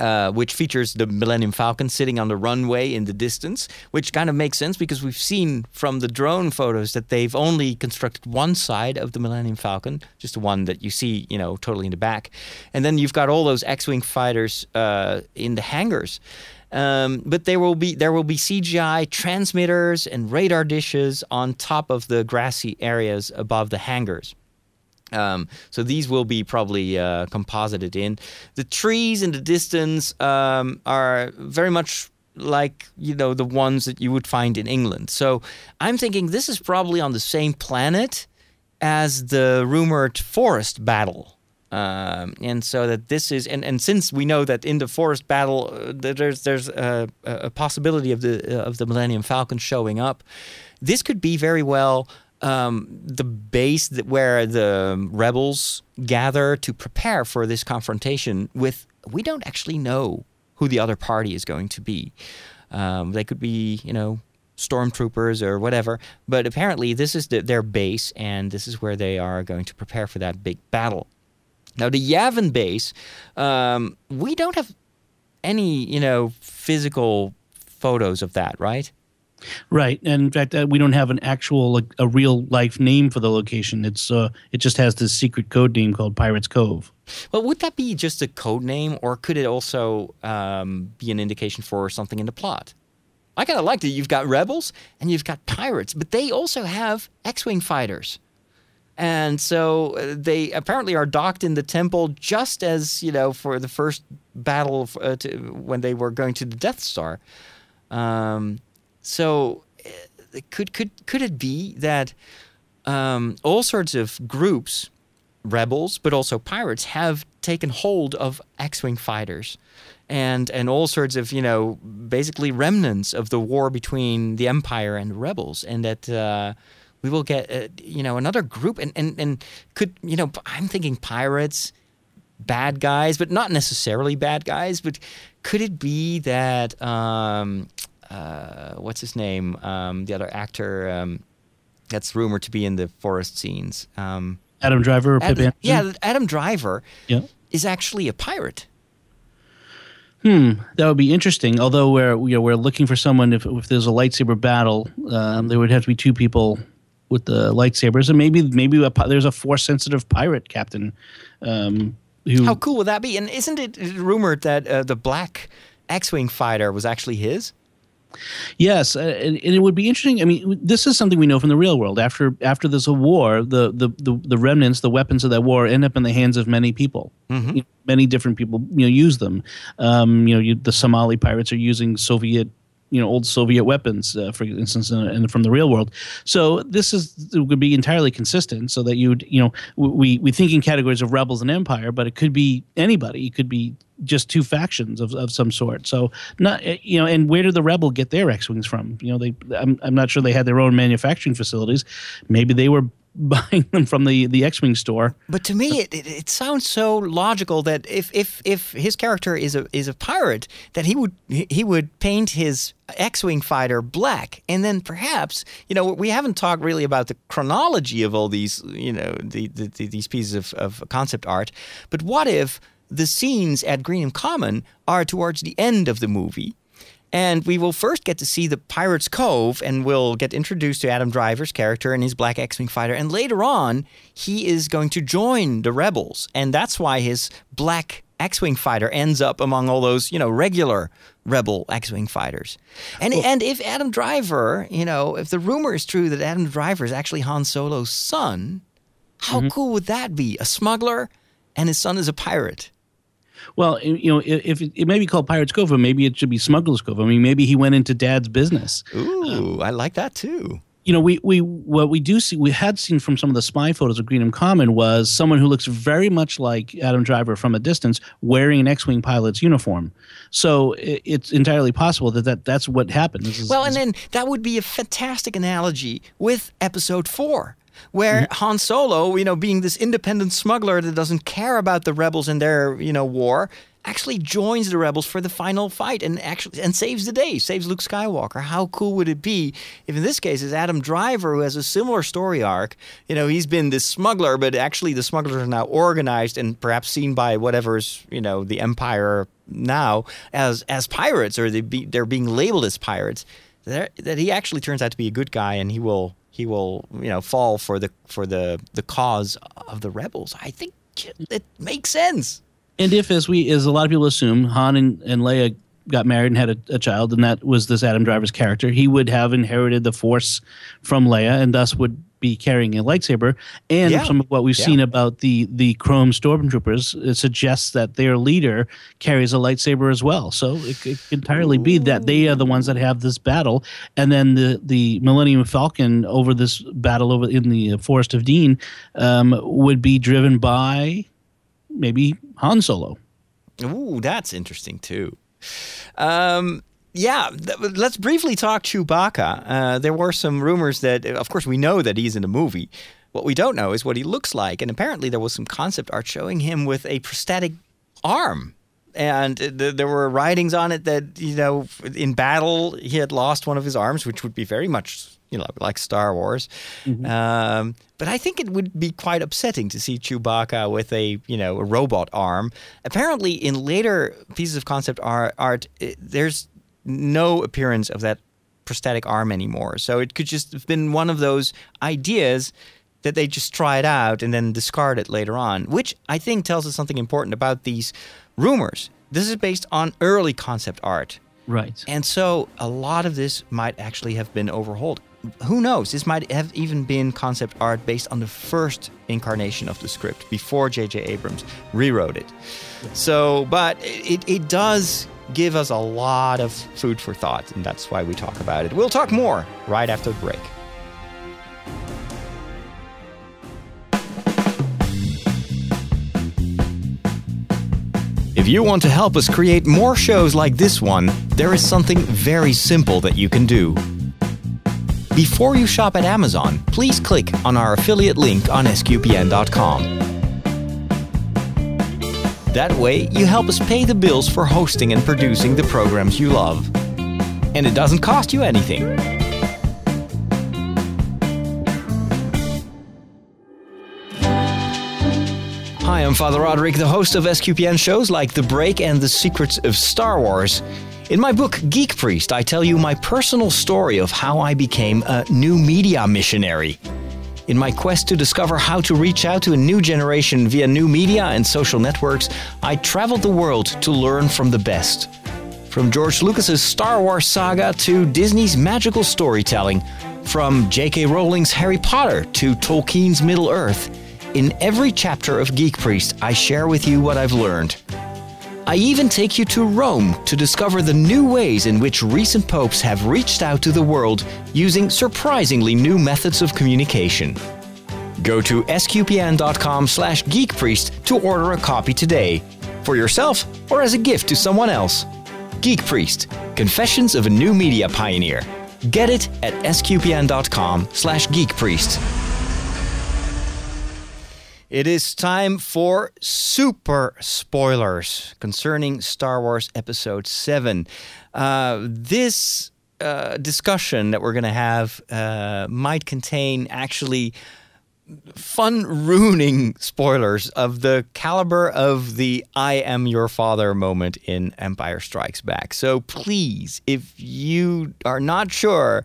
uh, which features the Millennium Falcon sitting on the runway in the distance, which kind of makes sense because we've seen from the drone photos that they've only constructed one side of the Millennium Falcon, just the one that you see, you know, totally in the back. And then you've got all those X-wing fighters uh, in the hangars. Um, but there will be there will be CGI transmitters and radar dishes on top of the grassy areas above the hangars. Um, so these will be probably uh, composited in. The trees in the distance um, are very much like you know the ones that you would find in England. So I'm thinking this is probably on the same planet as the rumored forest battle Um, and so that this is, and, and since we know that in the forest battle, uh, there's there's a, a possibility of the of the Millennium Falcon showing up, this could be very well um, the base that where the rebels gather to prepare for this confrontation with. We don't actually know who the other party is going to be. Um, they could be, you know, stormtroopers or whatever. But apparently, this is the, their base, and this is where they are going to prepare for that big battle. Now, the Yavin base, um, we don't have any, you know, physical photos of that, right? Right, and in fact, uh, we don't have an actual, like, a real life name for the location. It's uh, it just has this secret code name called Pirates Cove. Well, would that be just a code name, or could it also um, be an indication for something in the plot? I kind of liked it. you've got rebels and you've got pirates, but they also have X-wing fighters. And so uh, they apparently are docked in the temple just as, you know, for the first battle uh, to, when they were going to the Death Star. Um, so uh, could could could it be that um, all sorts of groups, rebels, but also pirates, have taken hold of X-wing fighters, and and all sorts of you know basically remnants of the war between the Empire and the rebels, and that. Uh, we will get, uh, you know, another group, and, and, and could, you know, I'm thinking pirates, bad guys, but not necessarily bad guys. But could it be that um, uh, what's his name? Um, the other actor um, that's rumored to be in the forest scenes. Um, Adam Driver or Pip Andersen? yeah, Adam Driver Yeah. is actually a pirate. Hmm, that would be interesting. Although we're you know, we're looking for someone if if there's a lightsaber battle, um, there would have to be two people with the lightsabers, and maybe maybe a, there's a force sensitive pirate captain. Um, who How cool would that be? And isn't it rumored that uh, the black X-wing fighter was actually his? Yes, uh, and, and it would be interesting. I mean, this is something we know from the real world. After after a war, the the the, the remnants, the weapons of that war, end up in the hands of many people. You know, many different people, you know, use them. Um, you know, you, the Somali pirates are using Soviet. You know, old Soviet weapons, uh, for instance, and and from the real world. So this is would be entirely consistent, so that you'd, you know, we we think in categories of rebels and empire, but it could be anybody. It could be just two factions of, of some sort. So not eh, you know, and where did the rebel get their X wings from? You know, they I'm I'm not sure they had their own manufacturing facilities. Maybe they were buying them from the the X wing store. But to me, it, it, it sounds so logical that if, if, if his character is a is a pirate, that he would he would paint his X-wing fighter black, and then perhaps you know we haven't talked really about the chronology of all these you know the, the, the these pieces of, of concept art. But what if the scenes at Greenham Common are towards the end of the movie? And we will first get to see the Pirates Cove, and we'll get introduced to Adam Driver's character and his black X-wing fighter. And later on, he is going to join the rebels, and that's why his black X-wing fighter ends up among all those, you know, regular rebel X-wing fighters. And and if Adam Driver, you know, if the rumor is true that Adam Driver is actually Han Solo's son, how mm-hmm. cool would that be? A smuggler, and his son is a pirate. Well, you know, if it, it may be called Pirates Cove, or maybe it should be Smuggler's Cove. I mean, maybe he went into Dad's business. Ooh, um, I like that too. You know, we we what we do see, we had seen from some of the spy photos of Greenham Common was someone who looks very much like Adam Driver from a distance, wearing an X-wing pilot's uniform. So it, it's entirely possible that, that that's what happened. This is, Well, and then that would be a fantastic analogy with episode four, where mm-hmm. Han Solo, you know, being this independent smuggler that doesn't care about the rebels and their, you know, war, actually joins the rebels for the final fight and actually and saves the day, saves Luke Skywalker. How cool would it be if in this case it's Adam Driver who has a similar story arc? You know, he's been this smuggler, but actually the smugglers are now organized and perhaps seen by whatever's, you know, the Empire now as as pirates or they be, they're being labeled as pirates that that he actually turns out to be a good guy and he will he will you know fall for the for the the cause of the rebels. I think it makes sense. And if, as we as a lot of people assume, Han and, and Leia got married and had a, a child, and that was this Adam Driver's character, he would have inherited the Force from Leia, and thus would be carrying a lightsaber. And Yeah. some of what we've Yeah. seen about the the Chrome Stormtroopers it suggests that their leader carries a lightsaber as well. So it, it could entirely be that they are the ones that have this battle, and then the the Millennium Falcon over this battle over in the Forest of Dean um, would be driven by maybe Han Solo. Ooh, that's interesting too. Um, yeah, th- let's briefly talk Chewbacca. Uh, there were some rumors that, of course, we know that he's in the movie. What we don't know is what he looks like, and apparently there was some concept art showing him with a prosthetic arm. And th- there were writings on it that you know, in battle, he had lost one of his arms, which would be very much you know like Star Wars. Um, but I think it would be quite upsetting to see Chewbacca with a you know a robot arm. Apparently, in later pieces of concept art, art it, there's no appearance of that prosthetic arm anymore. So it could just have been one of those ideas that they just tried out and then discard it later on, which I think tells us something important about these rumors. This is based on early concept art. Right. And so a lot of this might actually have been overhauled. Who knows? This might have even been concept art based on the first incarnation of the script before J.J. Abrams rewrote it. So, but it, it does give us a lot of food for thought, and that's why we talk about it. We'll talk more right after the break. If you want to help us create more shows like this one, there is something very simple that you can do. Before you shop at Amazon, please click on our affiliate link on sqpn.com. That way, you help us pay the bills for hosting and producing the programs you love. And it doesn't cost you anything. Hi, I'm Father Roderick, the host of SQPN shows like The Break and The Secrets of Star Wars. In my book, Geek Priest, I tell you my personal story of how I became a new media missionary. In my quest to discover how to reach out to a new generation via new media and social networks, I traveled the world to learn from the best. From George Lucas's Star Wars saga to Disney's magical storytelling, from J.K. Rowling's Harry Potter to Tolkien's Middle Earth, in every chapter of Geek Priest, I share with you what I've learned. I even take you to Rome to discover the new ways in which recent popes have reached out to the world using surprisingly new methods of communication. Go to sqpn.com slash geekpriest to order a copy today, for yourself or as a gift to someone else. Geek Priest, Confessions of a New Media Pioneer. Get it at sqpn.com slash geekpriest. It is time for super spoilers concerning Star Wars Episode 7. Uh, this uh, discussion that we're going to have uh, might contain actually fun ruining spoilers of the caliber of the I am your father moment in Empire Strikes Back. So please, if you are not sure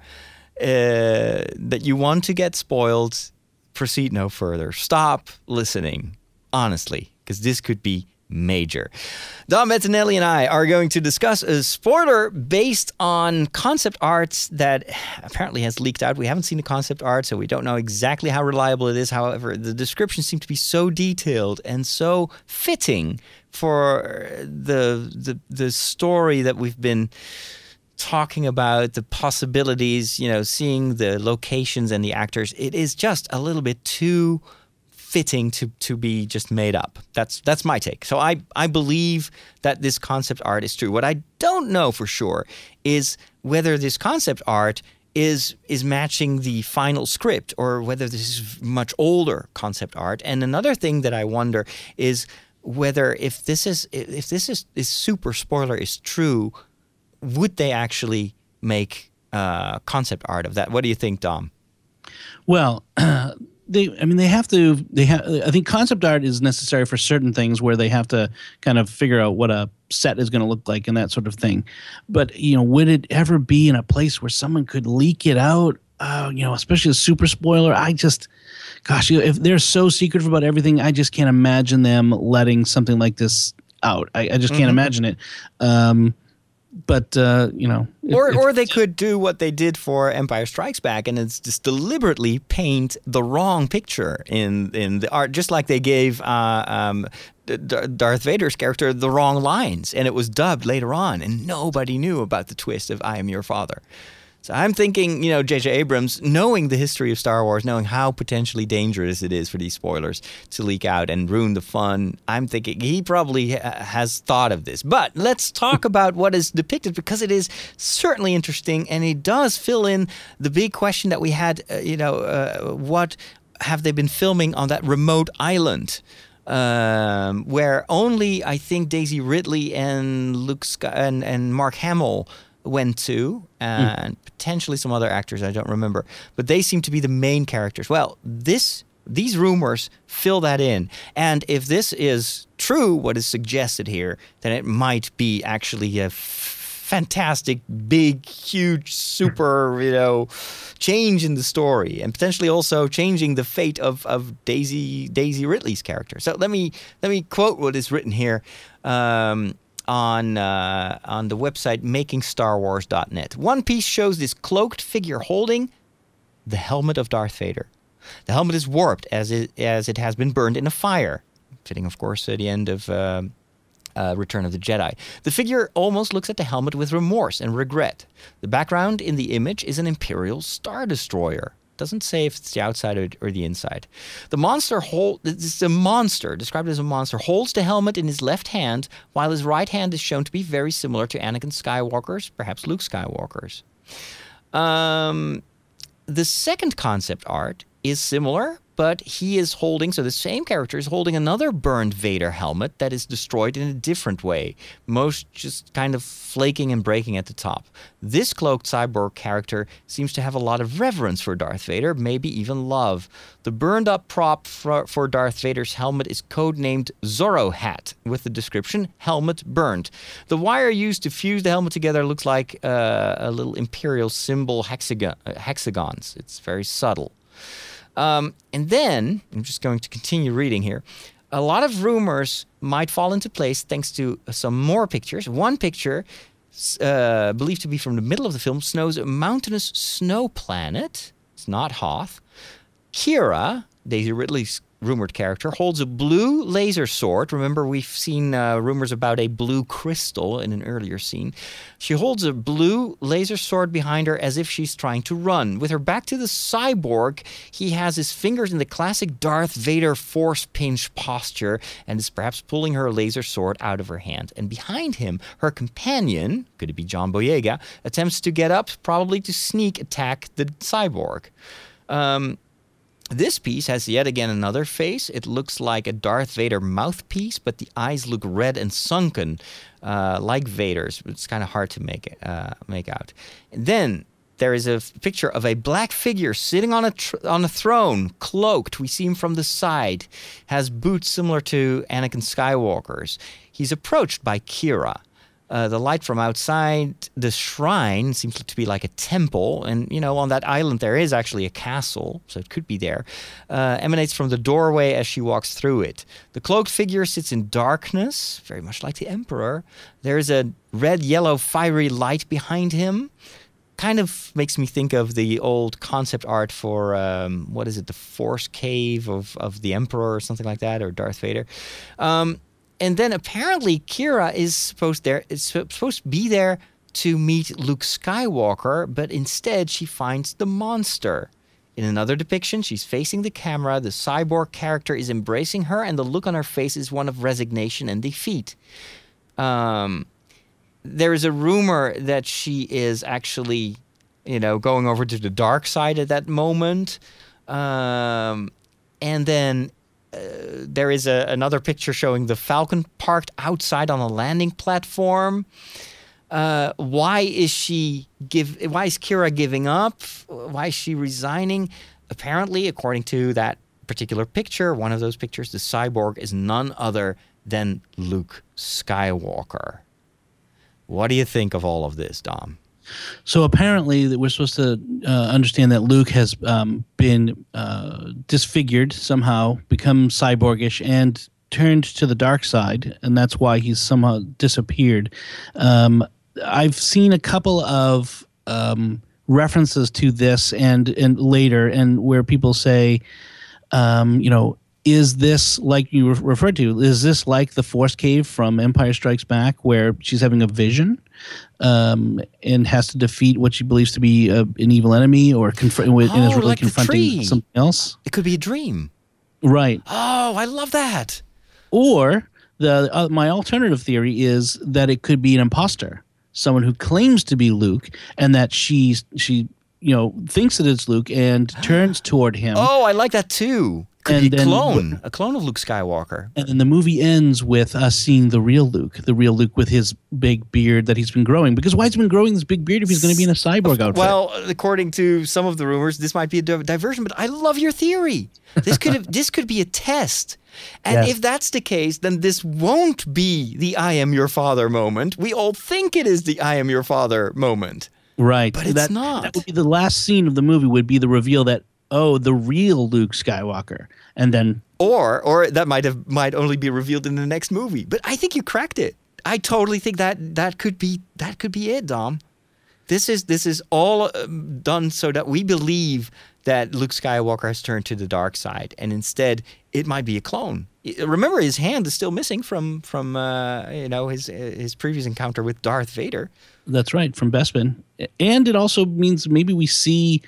uh, that you want to get spoiled, proceed no further. Stop listening, honestly, because this could be major. Dom Bettinelli and I are going to discuss a spoiler based on concept arts that apparently has leaked out. We haven't seen the concept art, so we don't know exactly how reliable it is. However, the descriptions seem to be so detailed and so fitting for the the, the story that we've been talking about the possibilities, you know, seeing the locations and the actors, it is just a little bit too fitting to to be just made up. That's that's my take. So I I believe that this concept art is true. What I don't know for sure is whether this concept art is is matching the final script or whether this is much older concept art. And another thing that I wonder is whether if this is if this is, is super spoiler is true, would they actually make uh, concept art of that? What do you think, Dom? Well, they I mean they have to they have I think concept art is necessary for certain things where they have to kind of figure out what a set is going to look like and that sort of thing. But you know, would it ever be in a place where someone could leak it out? Uh, you know, especially a super spoiler. I just, gosh, you know, if they're so secretive about everything, I just can't imagine them letting something like this out. I, I just can't imagine it. Um, but uh, you know, or or they could do what they did for Empire Strikes Back, and it's just deliberately paint the wrong picture in in the art, just like they gave uh, um, Darth Vader's character the wrong lines, and it was dubbed later on, and nobody knew about the twist of "I am your father." So I'm thinking, you know, J.J. Abrams, knowing the history of Star Wars, knowing how potentially dangerous it is for these spoilers to leak out and ruin the fun, I'm thinking he probably ha- has thought of this. But let's talk about what is depicted because it is certainly interesting and it does fill in the big question that we had, uh, you know, uh, what have they been filming on that remote island? Um, where only I think Daisy Ridley and Luke Sky- and, and Mark Hamill went to, and potentially some other actors I don't remember, but they seem to be the main characters. Well, this these rumors fill that in, and if this is true, what is suggested here, then it might be actually a f- fantastic, big, huge, super, you know, change in the story, and potentially also changing the fate of, of Daisy Daisy Ridley's character. So let me let me quote what is written here. Um, on uh, on the website makingstarwars.net. One piece shows this cloaked figure holding the helmet of Darth Vader. The helmet is warped as it as it has been burned in a fire, fitting, of course, at the end of. Uh, uh, Return of the Jedi. The figure almost looks at the helmet with remorse and regret. The background in the image is an Imperial Star Destroyer. Doesn't say if it's the outside or, or the inside. The monster hold is a monster described as a monster holds the helmet in his left hand, while his right hand is shown to be very similar to Anakin Skywalker's, perhaps Luke Skywalker's. Um, the second concept art is similar, but he is holding, so the same character is holding another burned Vader helmet that is destroyed in a different way, most just kind of flaking and breaking at the top. This cloaked cyborg character seems to have a lot of reverence for Darth Vader, maybe even love. The burned up prop for, for Darth Vader's helmet is codenamed Zorro Hat, with the description helmet burned. The wire used to fuse the helmet together looks like uh, a little imperial symbol hexagon, uh, hexagons. It's very subtle. Um, and then, I'm just going to continue reading here. A lot of rumors might fall into place thanks to some more pictures. One picture, uh, believed to be from the middle of the film, snows a mountainous snow planet. It's not Hoth. Kira, Daisy Ridley's rumored character, holds a blue laser sword. Remember, we've seen uh, rumors about a blue crystal in an earlier scene. She holds a blue laser sword behind her as if she's trying to run. With her back to the cyborg, he has his fingers in the classic Darth Vader force pinch posture and is perhaps pulling her laser sword out of her hand. And behind him, her companion, could it be John Boyega, attempts to get up, probably to sneak attack the cyborg. Um, this piece has yet again another face. It looks like a Darth Vader mouthpiece, but the eyes look red and sunken, uh, like Vader's. It's kind of hard to make it uh, make out. And then there is a f- picture of a black figure sitting on a tr- on a throne, cloaked. We see him from the side. Has boots similar to Anakin Skywalker's. He's approached by Kira. Uh, the light from outside the shrine seems to be like a temple, and you know on that island there is actually a castle, so it could be there. Uh, emanates from the doorway as she walks through it. The cloaked figure sits in darkness, very much like the emperor. There is a red-yellow fiery light behind him. Kind of makes me think of the old concept art for um, what is it, the Force Cave of of the Emperor or something like that, or Darth Vader. Um, and then apparently Kira is supposed there is supposed to be there to meet Luke Skywalker, but instead she finds the monster. In another depiction, she's facing the camera. The cyborg character is embracing her, and the look on her face is one of resignation and defeat. Um, there is a rumor that she is actually, you know, going over to the dark side at that moment. Um, and then there is a, another picture showing the Falcon parked outside on a landing platform. Uh, why is she give? Why is Kira giving up? Why is she resigning? Apparently, according to that particular picture, one of those pictures, the cyborg is none other than Luke Skywalker. What do you think of all of this, Dom? So apparently, that we're supposed to uh, understand that Luke has um, been uh, disfigured somehow, become cyborgish, and turned to the dark side, and that's why he's somehow disappeared. Um, I've seen a couple of um, references to this and and later, and where people say, um, you know, is this like you referred to? Is this like the Force Cave from Empire Strikes Back, where she's having a vision um, and has to defeat what she believes to be a, an evil enemy, or confront and is Oh, really like confronting something else? It could be a dream. Right. Oh, I love that. Or the uh, my alternative theory is that it could be an imposter, someone who claims to be Luke, and that she she you know thinks that it's Luke and turns toward him. Oh, I like that too. Could And be a clone, a clone of Luke Skywalker. And then the movie ends with us seeing the real Luke, the real Luke with his big beard that he's been growing. Because why has he been growing this big beard if he's going to be in a cyborg outfit? Well, according to some of the rumors, this might be a diversion, but I love your theory. This could have, this could be a test. And Yes. if that's the case, then this won't be the I am your father moment. We all think it is the I am your father moment. right, but it's that, not. That would be the last scene of the movie. Would be the reveal that oh, the real Luke Skywalker, and then Or or that might have might only be revealed in the next movie. But I think you cracked it. I totally think that that could be that could be it, Dom. This is this is all um, done so that we believe that Luke Skywalker has turned to the dark side, and instead it might be a clone. Remember, his hand is still missing from from uh, you know his his previous encounter with Darth Vader. That's right, from Bespin. And it also means maybe we see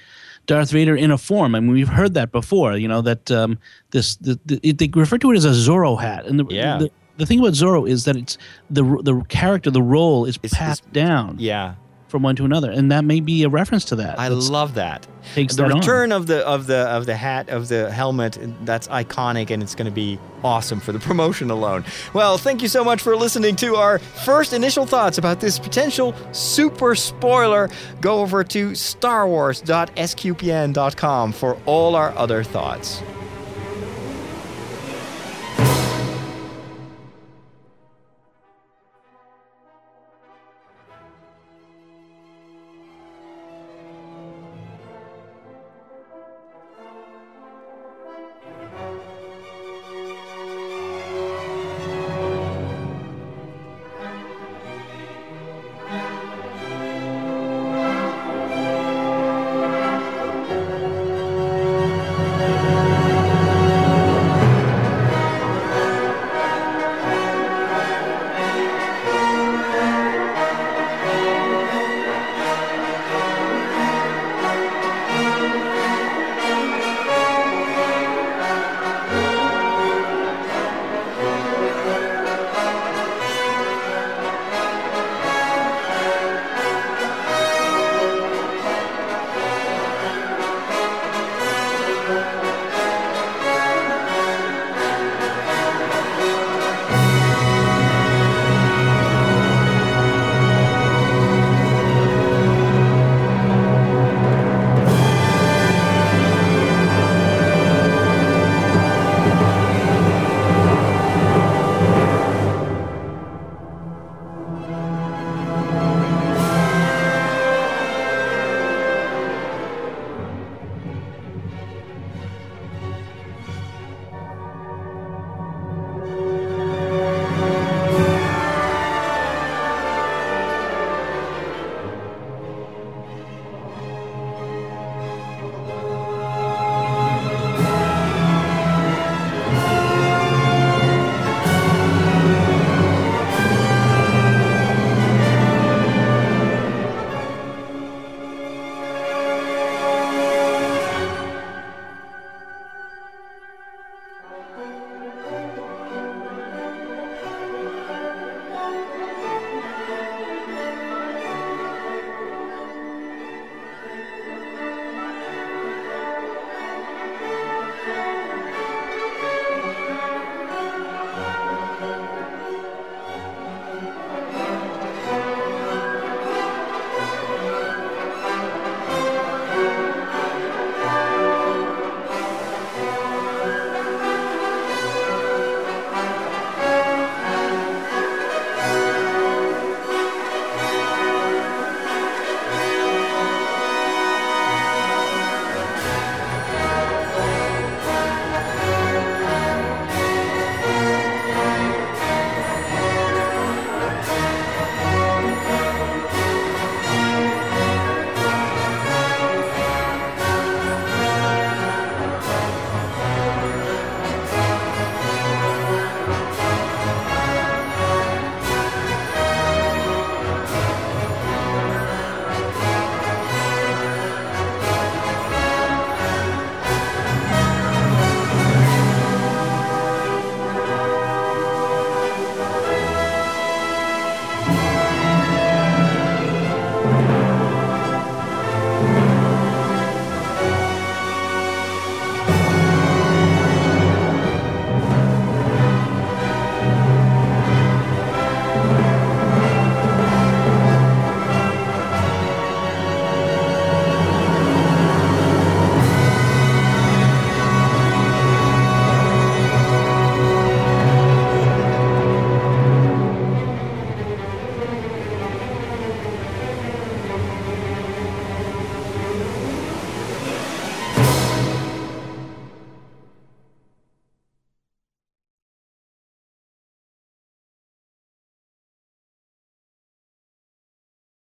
Darth Vader in a form. I mean, we've heard that before. You know that um, this the, the, it, they refer to it as a Zorro hat, and the, Yeah. the the thing about Zorro is that it's the the character, the role is It's- passed down Yeah, from one to another, and that may be a reference to that. I That's- love that. takes the that on. return of the of the of the hat of the helmet that's iconic and it's going to be awesome for the promotion alone well thank you so much for listening to our first initial thoughts about this potential super spoiler go over to starwars.sqpn.com for all our other thoughts